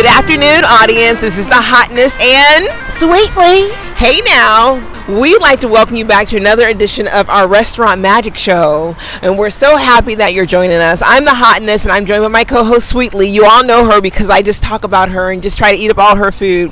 Good afternoon, audience. This is the hotness and Sweetly. Hey now. We'd like to welcome you back to another edition of our Restaurant Magic Show. And we're so happy that you're joining us. I'm the hotness and I'm joined with my co-host Sweetly. You all know her because I just talk about her and just try to eat up all her food.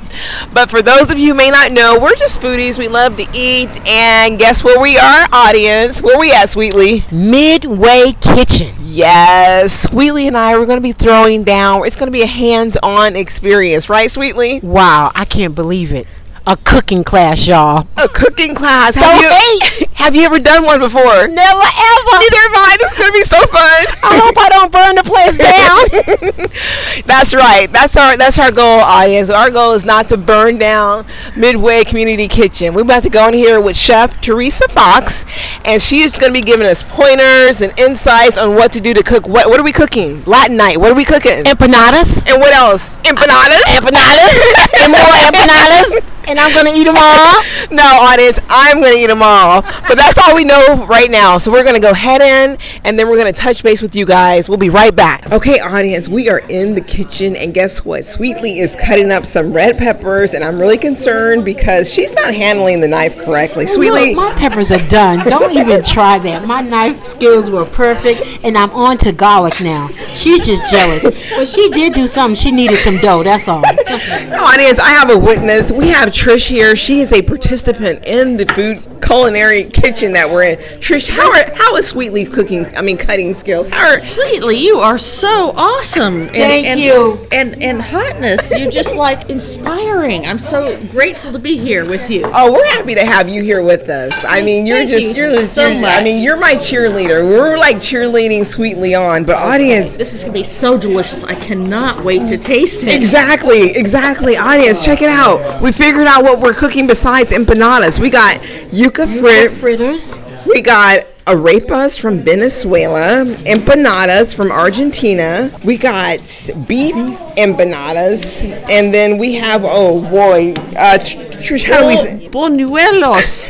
But for those of you who may not know, we're just foodies. We love to eat. And guess where we are, audience? Where we at, Sweetly? Midway Kitchen. Yes, Sweetly and I we're going to be throwing down. It's going to be a hands-on experience, right, Sweetly? Wow, I can't believe it. A cooking class, y'all. A cooking class. Don't Have you hate. have you ever done one before? Never ever. Neither have I. This is going to be so fun. I hope I don't burn the place down. that's right. That's our that's our goal, audience. Our goal is not to burn down Midway Community Kitchen. We're about to go in here with Chef Teresa Fox, and she is going to be giving us pointers and insights on what to do to cook. What what are we cooking? Latin night. What are we cooking? Empanadas. and what else? Empanadas. Empanadas. and more empanadas. And I'm gonna eat them all. no, audience, I'm going to eat them all. But that's all we know right now. So we're going to go head in and then we're going to touch base with you guys. We'll be right back. Okay, audience, we are in the kitchen and guess what? Sweetly is cutting up some red peppers and I'm really concerned because she's not handling the knife correctly. Sweetly, Look, my peppers are done. Don't even try that. My knife skills were perfect, and I'm on to garlic now. She's just jealous. But she did do something. She needed some dough. That's all. audience, I have a witness. We have Trish here. She is a participant in the food culinary kitchen that we're in. Trish, how are how is Sweetly's cooking? I mean, cutting skills. How are Sweetly, you are so awesome. And, Thank and, you. And and hotness, you're just like inspiring. I'm so grateful to be here with you. Oh, we're happy to have you here with us. I mean, you're Thank just you you're just so you're- I mean, you're my cheerleader. We're like cheerleading Sweetly on, but audience This is gonna be so delicious. I cannot wait to taste it. Exactly, exactly. Audience, check it out. We figured out what we're cooking besides empanadas. We got yuca frit, Fritters. we got arepas from Venezuela, empanadas from Argentina. We got beef empanadas, and then we have oh boy, uh, Tr- Trish, how do we say? Buñuelos.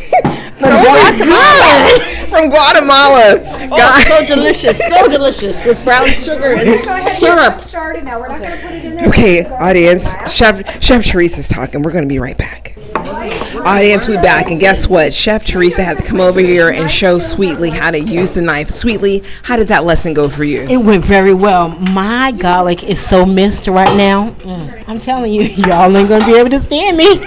From Guatemala. From Guatemala. Oh, God. so delicious, so delicious with brown sugar and syrup. started now. We're not going to put it in there. Okay, audience, Chef Chef Teresa's talking. We're gonna be right back. Audience, we back, and guess what? Chef Teresa had to come over here and show Sweetly how to use the knife. Sweetly, how did that lesson go for you? It went very well. My garlic is so minced right now. Mm. I'm telling you, y'all ain't gonna be able to stand me.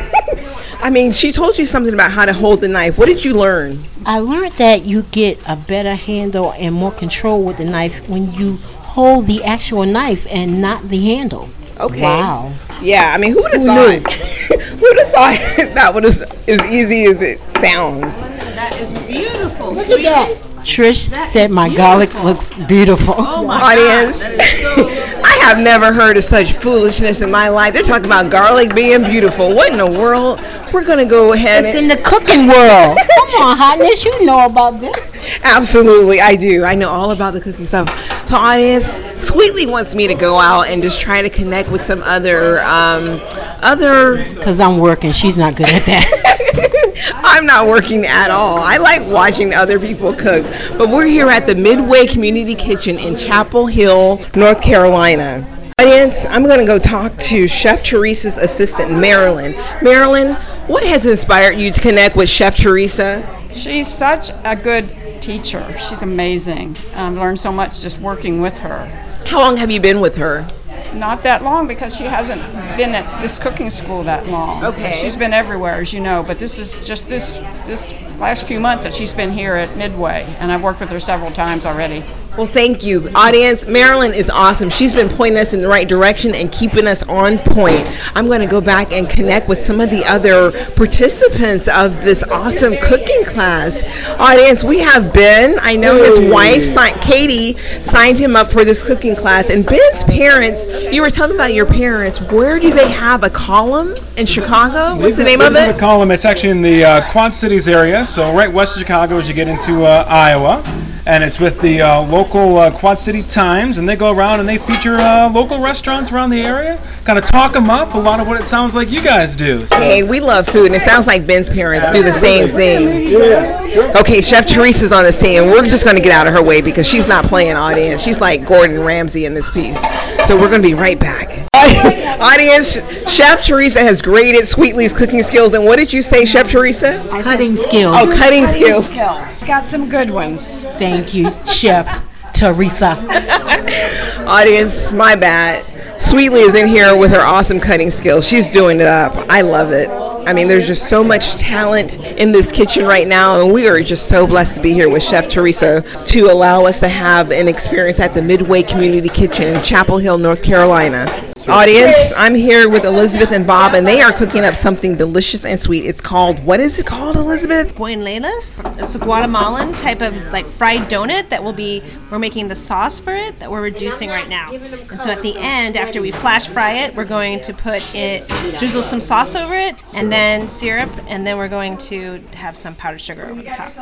I mean, she told you something about how to hold the knife. What did you learn? I learned that you get a better handle and more control with the knife when you hold the actual knife and not the handle. Okay. Wow. Yeah, I mean, who would have thought? who would have thought that was as easy as it sounds? That is beautiful. Look at that. Trish said my garlic looks beautiful. Oh my Audience, God, so I have never heard of such foolishness in my life. They're talking about garlic being beautiful. What in the world? We're gonna go ahead It's in the cooking world. Come on, hotness, you know about this. Absolutely, I do. I know all about the cooking stuff. So, audience, Sweetly wants me to go out and just try to connect with some other, um, other. Cause I'm working. She's not good at that. I'm not working at all. I like watching other people cook. But we're here at the Midway Community Kitchen in Chapel Hill, North Carolina. Audience, I'm going to go talk to Chef Teresa's assistant, Marilyn. Marilyn, what has inspired you to connect with Chef Teresa? She's such a good teacher. She's amazing. I've learned so much just working with her. How long have you been with her? Not that long because she hasn't been at this cooking school that long. Okay. She's been everywhere, as you know, but this is just this this last few months that she's been here at Midway, and I've worked with her several times already. Well, thank you. Audience, Marilyn is awesome. She's been pointing us in the right direction and keeping us on point. I'm going to go back and connect with some of the other participants of this awesome cooking class. Audience, we have Ben. I know his wife, Katie, signed him up for this cooking class. And Ben's parents, you were telling about your parents. Where do they have a column in Chicago? What's the name of The A column. It's actually in the uh, Quad Cities area, so right west of Chicago as you get into uh, Iowa, and it's with the uh, local uh, Quad City Times, and they go around and they feature uh, local restaurants around the area, kind of talk them up. A lot of what it sounds like you guys do. So. Hey, we love food, and it sounds like Ben's parents do the same thing. Yeah, sure. Okay, Chef Teresa's on the scene. And we're just going to get out of her way because she's not playing audience. She's like Gordon Ramsay in this piece. So we're going to be right back. Audience, Chef Teresa has graded Sweetly's cooking skills, and what did you say, Chef Teresa? Cutting skills. Oh, cutting skills. skills. Got some good ones. Thank you, Chef Teresa. Audience, my bad. Sweetly is in here with her awesome cutting skills. She's doing it up. I love it. I mean, there's just so much talent in this kitchen right now, and we are just so blessed to be here with Chef Teresa to allow us to have an experience at the Midway Community Kitchen in Chapel Hill, North Carolina. Audience, I'm here with Elizabeth and Bob, and they are cooking up something delicious and sweet. It's called, what is it called, Elizabeth? buenlelas. It's a Guatemalan type of like fried donut that will be we're making the sauce for it that we're reducing right now. And so at the end, after we flash fry it, we're going to put it drizzle some sauce over it and then syrup and then we're going to have some powdered sugar over the top.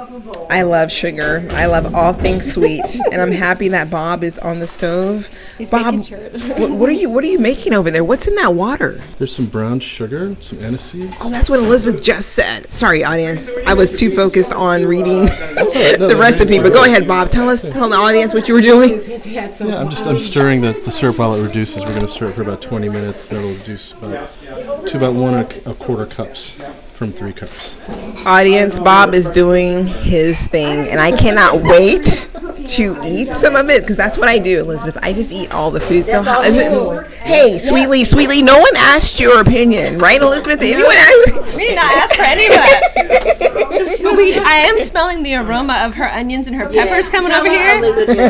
I love sugar. I love all things sweet, and I'm happy that Bob is on the stove. He's Bob, what, what are you what are you making over there? What's in that water? There's some brown sugar, some aniseeds. Oh, that's what Elizabeth just said. Sorry, audience. I was too focused on reading the recipe. But go ahead, Bob. Tell us, tell the audience what you were doing. Yeah, I'm just I'm stirring the, the syrup while it reduces. We're going to stir it for about 20 minutes. That'll reduce about to about one and a, a quarter cups from three cups. Audience, Bob is doing his thing, and I cannot wait to eat some of it because that's what I do, Elizabeth. I just eat all the food. So how is it? Hey, sweetly, sweetly. No one asked your opinion, right, Elizabeth? Did anyone ask? We did not ask for any of that. I am smelling the aroma of her onions and her peppers coming over here.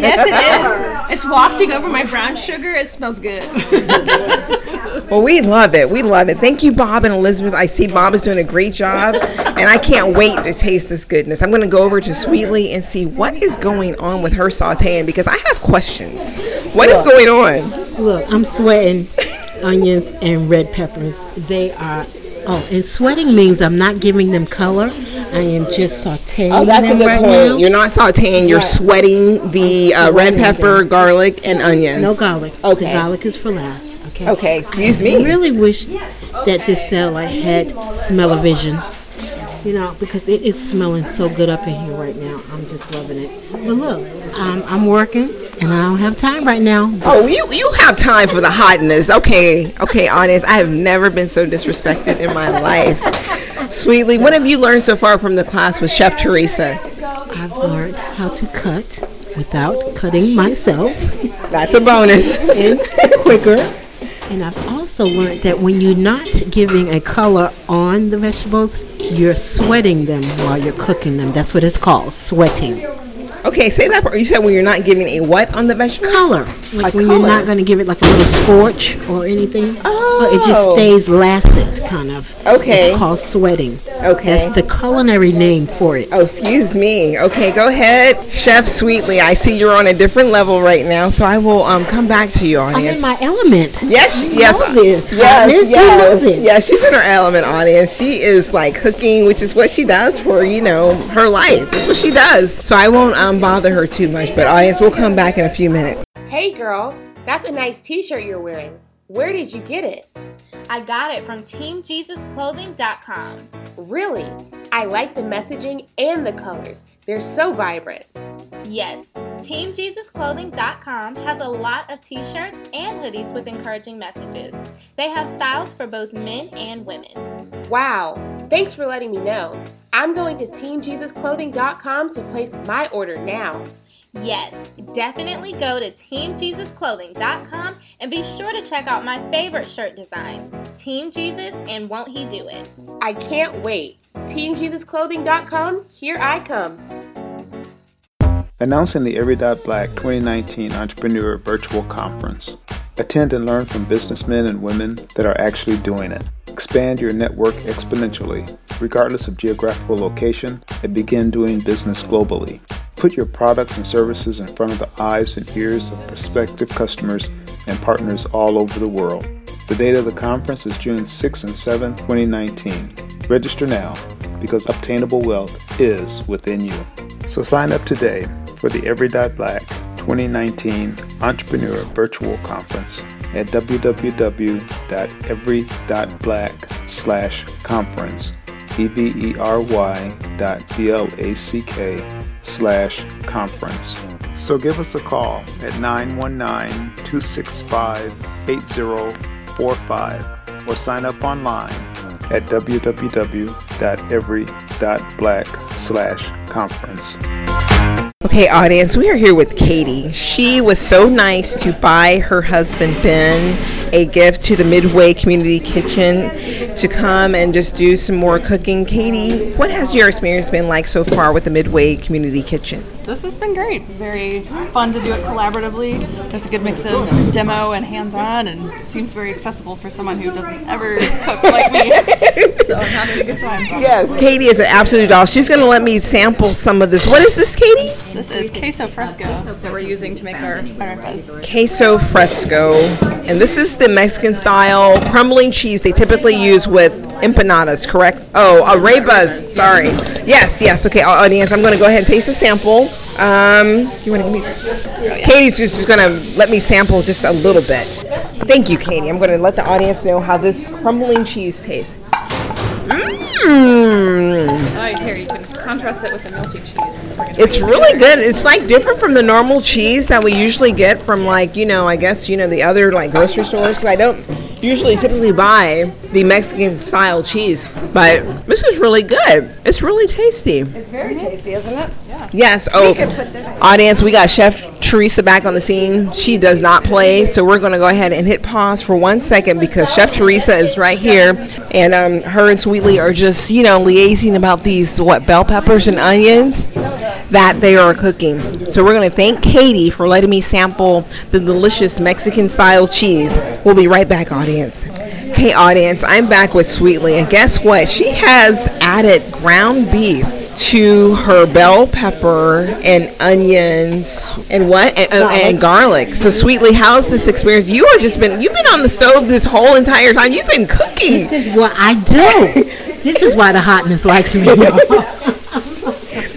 Yes, it is. It's wafting over my brown sugar. It smells good. Well, we love it. We love it. Thank you, Bob and Elizabeth. I see Bob is doing a great job, and I can't wait to taste this goodness. I'm going to go over to Sweetly and see what is going on with her sauteing because I have questions. What is going on? Look, I'm sweating onions and red peppers. They are. Oh, and sweating means I'm not giving them color. I am just sauteing Oh, that's a good right point. now. You're not sauteing. You're Right. sweating the uh, red pepper, garlic, and onions. No garlic. Okay. The garlic is for last. Okay. Okay, excuse I me. I really wish that this satellite had smell-o-vision. You know, because it is smelling so good up in here right now. I'm just loving it. But look, um, I'm working and I don't have time right now. Oh, you you have time for the hotness. Okay, okay, honest. I have never been so disrespected in my life. Sweetly, what have you learned so far from the class with Chef Teresa? I've learned how to cut without cutting myself That's a bonus. and quicker. And I've also learned that when you're not giving a color on the vegetables, you're sweating them while you're cooking them. That's what it's called, sweating. Okay, say that part. You said when you're not giving a what on the vegetable? Color. Like A when color. you're not going to give it like a little scorch or anything. But it just Oh. stays lasted, kind of. Okay. It's called sweating. Okay. That's the culinary name for it. Oh, excuse me. Okay, go ahead, Chef Sweetly. I see you're on a different level right now, so I will um come back to you, I'm audience. in my element. Yes, You yes, know this. yes, Hotness, you know this. yes. She's in her element, audience. She is like cooking, which is what she does for you know her life. That's what she does. So I won't um bother her too much, but audience, we'll come back in a few minutes. Hey girl, that's a nice t-shirt you're wearing. Where did you get it? I got it from TeamJesusClothing.com. Really? I like the messaging and the colors. They're so vibrant. Yes, TeamJesusClothing.com has a lot of t shirts and hoodies with encouraging messages. They have styles for both men and women. Wow. Thanks for letting me know. I'm going to teamjesusclothing.com to place my order now. Yes, definitely go to TeamJesusClothing.com and be sure to check out my favorite shirt designs Team Jesus and Won't He Do It? I can't wait. Teamjesusclothing.com, here I come. Announcing the Every Dot Black 2019 Entrepreneur Virtual Conference. Attend and learn from businessmen and women that are actually doing it. Expand your network exponentially, regardless of geographical location, and begin doing business globally. Put your products and services in front of the eyes and ears of prospective customers and partners all over the world. The date of the conference is June 6 and 7, 2019. Register now because obtainable wealth is within you. So sign up today for the Every Dot Black 2019 Entrepreneur Virtual Conference at www.every.black slash conference E-V-E-R-Y dot B-L-A-C-K slash conference. So give us a call at 919-265-80 845 or sign up online at www.every.black slash conference. Okay, audience, we are here with Katie. She was so nice to buy her husband Ben a gift to the Midway Community Kitchen to come and just do some more cooking. Katie, what has your experience been like so far with the Midway Community Kitchen? This has been great. Very fun to do it collaboratively. There's a good mix of demo and hands-on, and seems very accessible for someone who doesn't ever cook like me. So I'm having a good time. Yes, Katie is an absolute doll. She's going to let me sample some of this. What is this, Katie? This is queso fresco that we're using to make our arepas. queso fresco, and this is the Mexican style crumbling cheese they typically use with empanadas, correct? Oh, arepas. Sorry. Yes, yes. Okay, audience, I'm going to go ahead and taste the sample. Um, you want to give me? Katie's just, just going to let me sample just a little bit. Thank you, Katie. I'm going to let the audience know how this crumbling cheese tastes. Mmm. Right here, you can contrast it with the melty cheese. It's really good. It's like different from the normal cheese that we usually get from like, you know, I guess, you know, the other like grocery stores cuz I don't usually typically buy the Mexican style cheese. But this is really good. It's really tasty. It's very tasty, isn't it? Yeah. Yes. Oh, audience, we got Chef Teresa back on the scene. She does not play, so we're going to go ahead and hit pause for one second because Chef Teresa is right here, and um, her and Sweetly are just, you know, liaising about these what bell peppers and onions that they are cooking. So we're going to thank Katie for letting me sample the delicious Mexican style cheese. We'll be right back, audience. Okay, audience, I'm back with Sweetly, and guess what? She has added ground beef to her bell pepper and onions and what and, oh, and, and garlic. So Sweetly, how's this experience? You are just been you've been on the stove this whole entire time. You've been cooking. This is what I do. this is why the hotness likes me.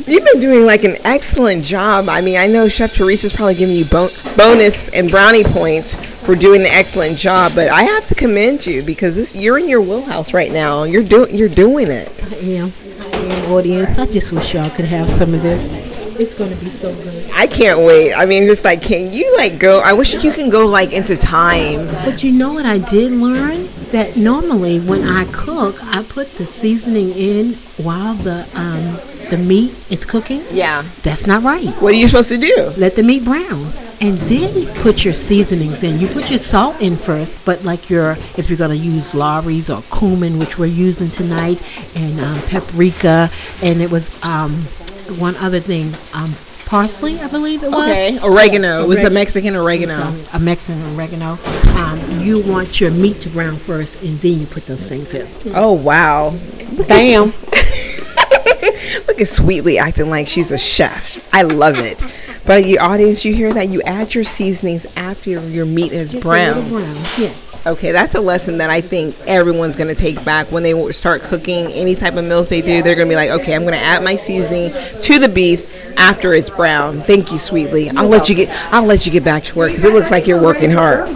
You've been doing like an excellent job. I mean, I know Chef Teresa's probably giving you bon- bonus and brownie points for doing an excellent job, but I have to commend you because this you're in your wheelhouse right now. You're doing you're doing it. yeah. And audience, I just wish y'all could have some of this. It's gonna be so good. I can't wait. I mean, just like, can you like go? I wish you can go like into time. But you know what I did learn? That normally when I cook, I put the seasoning in while the um the meat is cooking. Yeah. That's not right. What are you supposed to do? Let the meat brown. And then put your seasonings in. You put your salt in first, but like your if you're gonna use Lawry's or cumin, which we're using tonight, and um, paprika, and it was um, one other thing, um, parsley, I believe it was. Okay, oregano. Yeah, it was oreg- Mexican oregano. A Mexican oregano. Um, you want your meat to brown first, and then you put those things in. Oh wow. Bam. Look at Sweetly acting like she's a chef. I love it. But your audience, you hear that? You add your seasonings after your, your meat is brown. brown. Yeah. Okay, that's a lesson that I think everyone's going to take back when they start cooking any type of meals they do. They're going to be like, okay, I'm going to add my seasoning to the beef after it's brown. Thank you, Sweetly. I'll let you get I'll let you get back to work because it looks like you're working hard.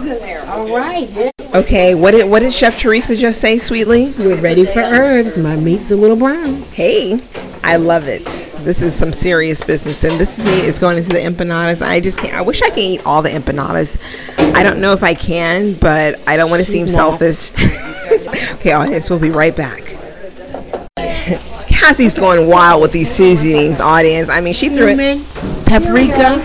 All right. Okay, what did what did Chef Teresa just say, Sweetly? We're ready for herbs. My meat's a little brown. Hey, I love it. This is some serious business, and this meat is going into the empanadas. I just can't. I wish I could eat all the empanadas. I don't know if I can, but I don't want to seem No. selfish. okay, audience, we'll be right back. Kathy's going wild with these seasonings, audience. I mean, she threw it. Cumin, paprika.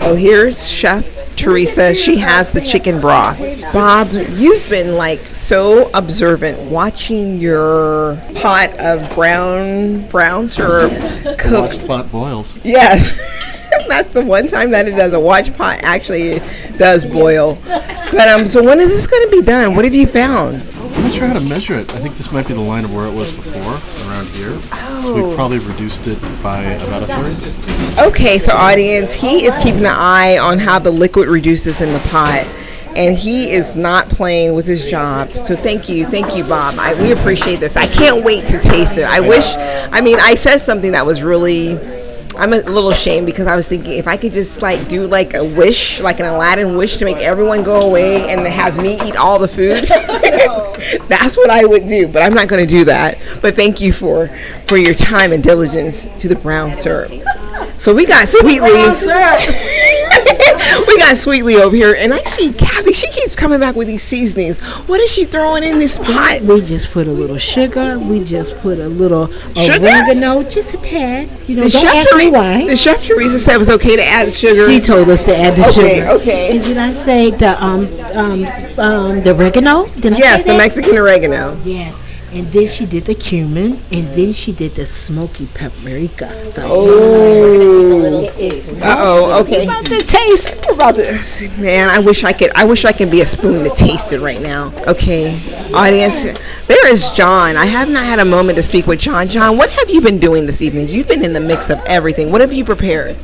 Oh, here's Chef Teresa. She has the chicken broth. Bob, you've been like so observant watching your pot of brown brown syrup cook. Watch pot boils. Yes. That's the one time that it does. A watch pot actually does boil. But um, so when is this going to be done? What have you found? I'm not sure how to measure it. I think this might be the line of where it was before, around here. So Oh. we probably reduced it by about a third. Okay, so audience, he is keeping an eye on how the liquid reduces in the pot. And he is not playing with his job. So thank you, thank you, Bob. I, we appreciate this. I can't wait to taste it. I wish, I mean, I said something that was really, I'm a little ashamed because I was thinking if I could just like do like a wish, like an Aladdin wish to make everyone go away and have me eat all the food. That's what I would do, but I'm not going to do that. But thank you for for your time and diligence to the brown syrup. So we got sweetly. we got Sweetly over here, and I see Kathy. She keeps coming back with these seasonings. What is she throwing in this pot? We just put a little sugar. We just put a little Sugar? oregano, just a tad. You know, The don't ask me why. the chef Teresa said it was okay to add sugar. She told us to add the Okay, sugar. okay. And did I say the um um um the oregano? Did I Yes, the? Mexican oregano. Yes. And then she did the cumin, and then she did the smoky paprika. So Oh. Uh oh. Okay. About to taste. We're about to. Man, I wish I could. I wish I could be a spoon to taste it right now. Okay, audience. There is John. I have not had a moment to speak with John. John, what have you been doing this evening? You've been in the mix of everything. What have you prepared?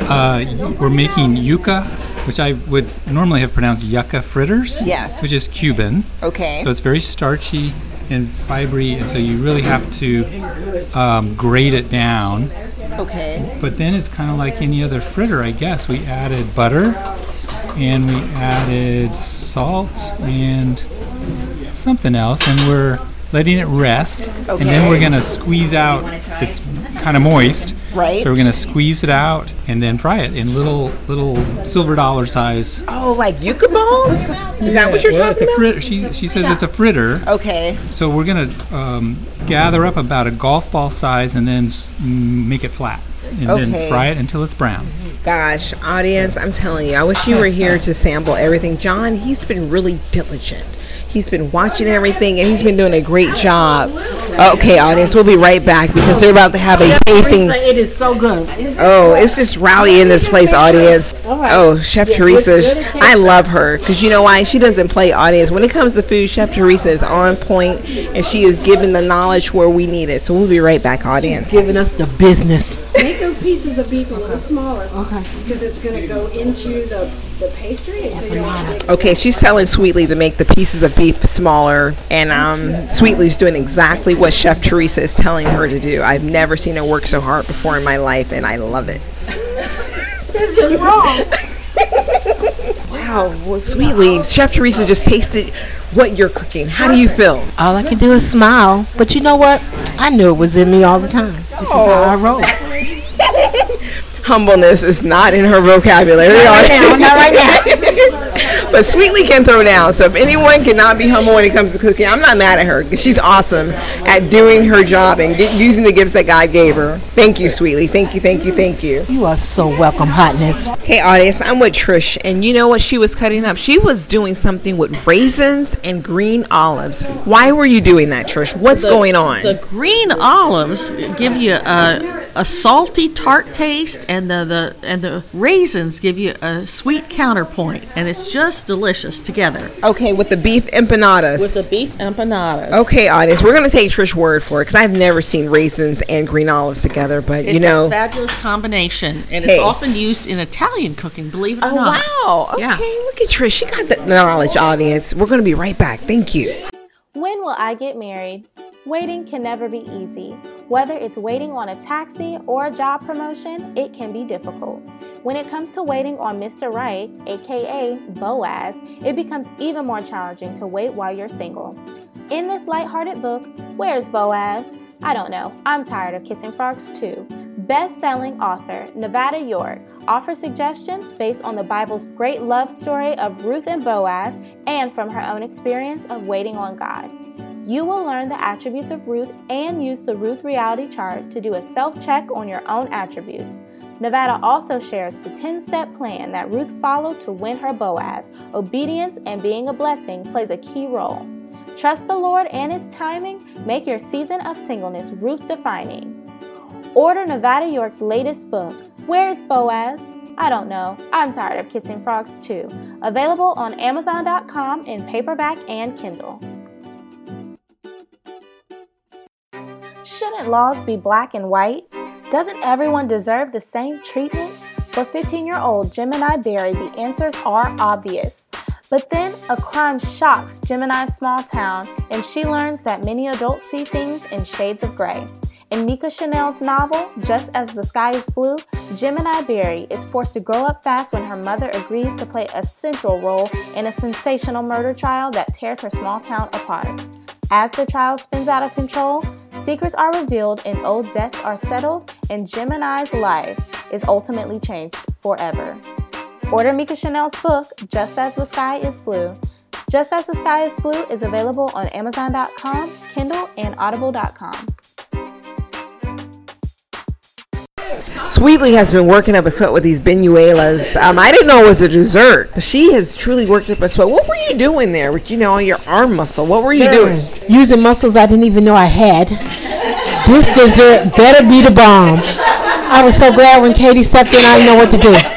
Uh, we're making yuca, which I would normally have pronounced yucca fritters. Yes. Which is Cuban. Okay. So it's very starchy and fibery, and so you really have to um, grate it down. Okay. But then it's kind of like any other fritter, I guess. We added butter, and we added salt and something else, and we're letting it rest. okay. And then we're gonna squeeze out. It's kind of moist. Right. So we're gonna squeeze it out and then fry it in little little silver dollar size. Oh, like yuca balls? Is that what you're well, it's talking a about? She, she says it's a fritter. Okay. So we're gonna um, gather up about a golf ball size and then s- mm, make it flat, and Okay. then fry it until it's brown. Gosh, audience, I'm telling you, I wish you were here to sample everything. John, he's been really diligent. He's been watching everything and he's been doing a great job. Okay, audience, we'll be right back because they're about to have a tasting. It is so good. Oh, it's just rowdy in this place, audience. Oh, Chef Teresa, I love her because you know why? She doesn't play audience. When it comes to food, Chef Teresa is on point and she is giving the knowledge where we need it. So we'll be right back, audience. Giving us the business. Make those pieces of beef a little smaller. Okay. Because it's going to go into the, the pastry, so you don't want to Okay, she's telling Sweetly to make the pieces of beef smaller, and um, Sweetly's doing exactly what Chef Teresa is telling her to do. I've never seen her work so hard before in my life, and I love it. Wow, well, Sweetly, Chef Teresa just tasted what you're cooking. How do you feel? All I can do is smile. But you know what? I knew it was in me all the time. This is how I roll. Humbleness is not in her vocabulary. Not right now, not right now. but Sweetly can throw down. So if anyone cannot be humble when it comes to cooking, I'm not mad at her she's awesome at doing her job and get, using the gifts that God gave her. Thank you, Sweetly. Thank you, thank you, thank you. You are so welcome, hotness. Okay, audience, I'm with Trish, and you know what she was cutting up? She was doing something with raisins and green olives. Why were you doing that, Trish? What's The- going on? The green olives give you a, a salty tart taste, and the, the and the raisins give you a sweet counterpoint, and it's just delicious together. Okay, with the beef empanadas. With the beef empanadas. Okay, audience, we're gonna take Trish's word for it because I've never seen raisins and green olives together. But It's you know, a fabulous combination, and Hey. it's often used in Italian cooking. Believe it or Oh, not. wow. Okay, Yeah. look at Trish. She got the knowledge, audience. We're gonna be right back. Thank you. When will I get married? Waiting can never be easy. Whether it's waiting on a taxi or a job promotion, it can be difficult. When it comes to waiting on Mr. Right, aka Boaz, it becomes even more challenging to wait while you're single. In this lighthearted book, Where's Boaz? I don't know. I'm tired of kissing frogs too. Best selling author Nevada York offers suggestions based on the Bible's great love story of Ruth and Boaz and from her own experience of waiting on God. You will learn the attributes of Ruth and use the Ruth reality chart to do a self check on your own attributes. Nevada also shares the 10 step plan that Ruth followed to win her Boaz. Obedience and being a blessing plays a key role. Trust the Lord and His timing. Make your season of singleness Ruth defining. Order Nevada York's latest book, Where's Boaz? I don't know. I'm tired of kissing frogs too. Available on Amazon.com in paperback and Kindle. Shouldn't laws be black and white? Doesn't everyone deserve the same treatment? For 15 year old Gemini Berry, the answers are obvious. But then a crime shocks Gemini's small town, and she learns that many adults see things in shades of gray. In Mika Chanel's novel, Just as the Sky is Blue, Gemini Berry is forced to grow up fast when her mother agrees to play a central role in a sensational murder trial that tears her small town apart. As the trial spins out of control, secrets are revealed and old debts are settled, and Gemini's life is ultimately changed forever. Order Mika Chanel's book, Just As the Sky is Blue. Just As the Sky is Blue is available on Amazon.com, Kindle, and Audible.com. Sweetly has been working up a sweat with these benuelas. Um, I didn't know it was a dessert, but she has truly worked up a sweat. What were you doing there with, you know, your arm muscle? What were you doing? Using muscles I didn't even know I had. This dessert better be the bomb. I was so glad when Katie stepped in, I didn't know what to do.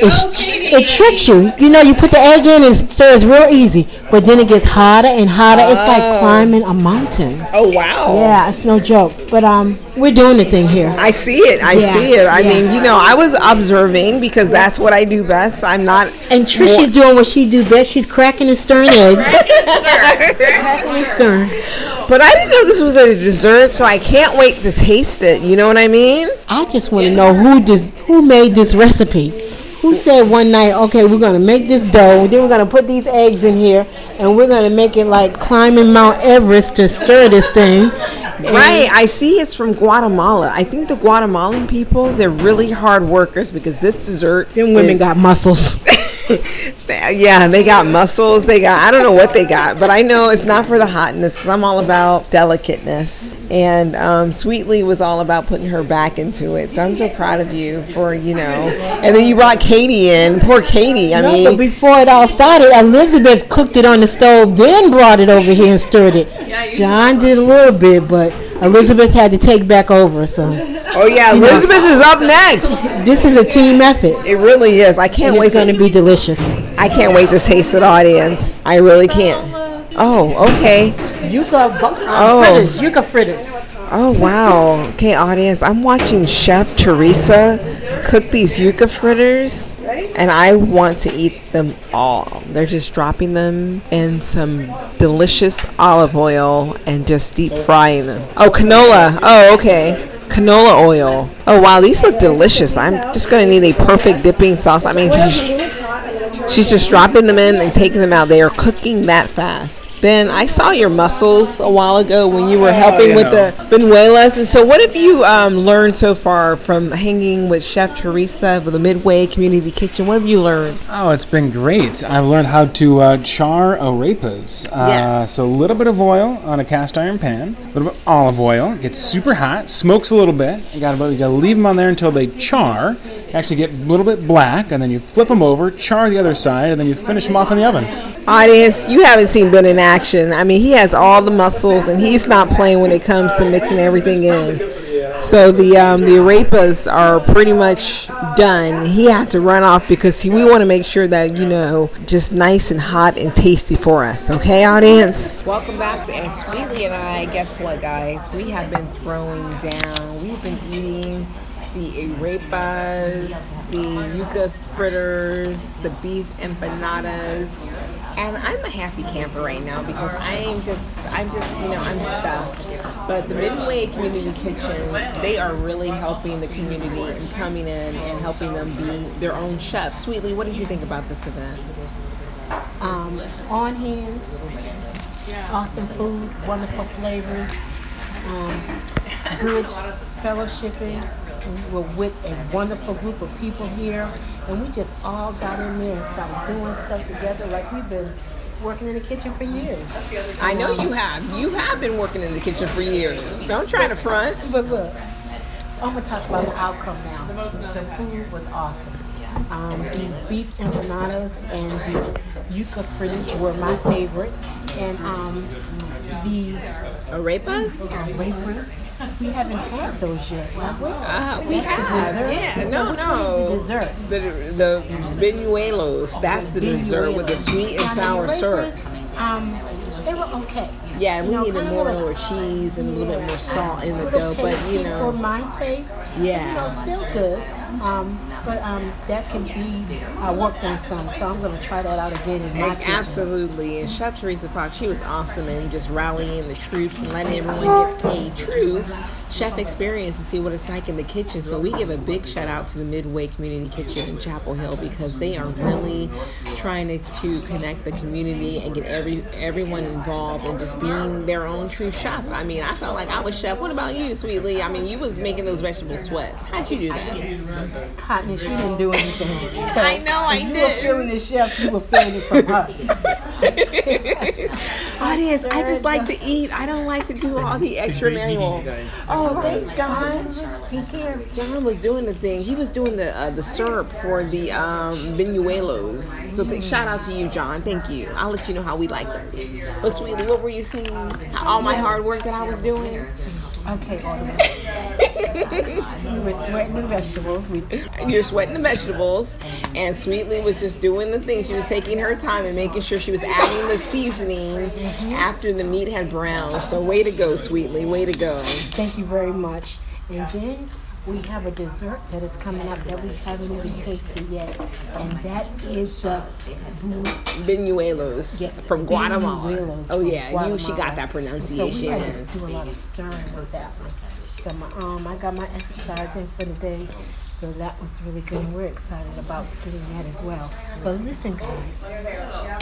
It, it tricks you. You know, you put the egg in and it stirs real easy, but then it gets hotter and hotter. It's like Oh. climbing a mountain. Oh, wow. Yeah, it's no joke. But um, we're doing the thing here. I see it. I Yeah, see it. I yeah. mean, you know, I was observing because that's what I do best. I'm not. And Trisha's doing what she do best. She's cracking and stirring eggs. cracking and stirring. But I didn't know this was a dessert, so I can't wait to taste it. You know what I mean? I just want to know who dis- who made this recipe. Who said one night, okay, we're gonna make this dough, then we're gonna put these eggs in here, and we're gonna make it like climbing Mount Everest to stir this thing. And- Right. I see it's from Guatemala. I think the Guatemalan people, they're really hard workers because this dessert. Them women got muscles. yeah, they got muscles. They got I don't know what they got, but I know it's not for the hotness because I'm all about delicateness. And um, Sweetly was all about putting her back into it. So I'm so proud of you for you know. And then you brought Katie in. Poor Katie. I no, mean, but before it all started, Elizabeth cooked it on the stove, then brought it over here and stirred it. John did a little bit, but Elizabeth had to take back over. So. Oh yeah, You know. Elizabeth is up next. This is a team effort. It really is. I can't And wait. it's going to be delicious. I can't wait to taste it, audience. I really can't. Oh, okay. Yuca bu- uh, Oh. fritters. Yuca fritters. Oh wow. Okay, audience. I'm watching Chef Teresa cook these yuca fritters, and I want to eat them all. They're just dropping them in some delicious olive oil and just deep frying them. Oh, canola. Oh, okay. Canola oil. Oh wow, these look delicious. I'm just gonna need a perfect dipping sauce. I mean, she's, she's just dropping them in and taking them out. They are cooking that fast. Ben, I saw your muscles a while ago when you were helping with the benuelas. And so, what have you um, learned so far from hanging with Chef Teresa of the Midway Community Kitchen? What have you learned? Oh, it's been great. I've learned how to uh, char arepas. Uh, Yes. So a little bit of oil on a cast iron pan, a little bit of olive oil. It gets super hot, smokes a little bit. You got to you got to leave them on there until they char. Actually get a little bit black, and then you flip them over, char the other side, and then you finish them off in the oven. Audience, you haven't seen Ben in action. I mean, he has all the muscles, and he's not playing when it comes to mixing everything in. So the um, the arepas are pretty much done. He had to run off because he, we want to make sure that you know just nice and hot and tasty for us. Okay, audience. Welcome back to and Sweetly and I. Guess what, guys? We have been throwing down. We've been eating the arepas, the yuca fritters, the beef empanadas. And I'm a happy camper right now because I'm just, I'm just, you know, I'm stuffed. But the Midway Community Kitchen, they are really helping the community and coming in and helping them be their own chefs. Sweetly, what did you think about this event? Um, on hands, awesome food, wonderful flavors, um, good fellowshipping. We're with a wonderful group of people here, and we just all got in there and started doing stuff together like we've been working in the kitchen for years. I know you have. You have been working in the kitchen for years. Don't try to front. But look, I'm gonna talk about the outcome now. The food was awesome. Um, the beef empanadas and the yuca fritters were my favorite, and um, the arepas. Arepas. We haven't had those yet, have we? Uh, we That's have. Yeah, no, no. the dessert? The the benuelos. That's the dessert with the sweet and sour syrup. Um, they were okay. Yeah, we You know, needed more more cheese and a little bit more salt in the dough, but you know. for my taste. Yeah. You know, still good. Um, but um, that can be uh, worked on some. So I'm gonna try that out again in my kitchen. absolutely. And Chef Teresa Fox, she was awesome in just rallying the troops and letting everyone get a true chef experience and see what it's like in the kitchen. So we give a big shout out to the Midway Community Kitchen in Chapel Hill because they are really trying to, to connect the community and get every everyone involved and just being their own true chef. I mean, I felt like I was chef. What about you, Sweetly? I mean, you was making those vegetables sweat. How'd you do that? Hotness, you didn't do anything. So I know I if you did. were feeling the chef, you were feeling it from us. Audience, I just like to eat. I don't like to do all the extra manual. Oh, thanks, John. Take care. John was doing the thing. He was doing the uh, the syrup for the um, benuelos. So th- shout out to you, John. Thank you. I'll let you know how we like those. But sweetie, what were you saying? All my hard work that I was doing. Okay. we were sweating the vegetables. We You're sweating the vegetables, and Sweetly was just doing the thing. She was taking her time and making sure she was adding the seasoning after the meat had browned. So way to go, Sweetly. Way to go. Thank you very much. And then we have a dessert that is coming up that we haven't even tasted yet, and that is the Benuelos Yes, from Guatemala. benuelos Oh from yeah, you she got that pronunciation. So we had to do a lot of stirring with that. So my, um, I got my exercise in for the day, so that was really good. And we're excited about getting that as well. But listen, guys,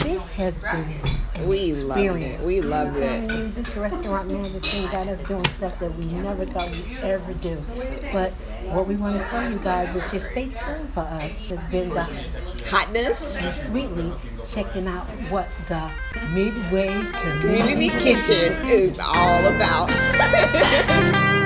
this has been We love it. We love it. telling you, this restaurant management got us doing stuff that we never thought we'd ever do. But what we want to tell you guys is just stay tuned for us. It's been the hotness sweetly checking out what the Midway Community Kitchen is all about.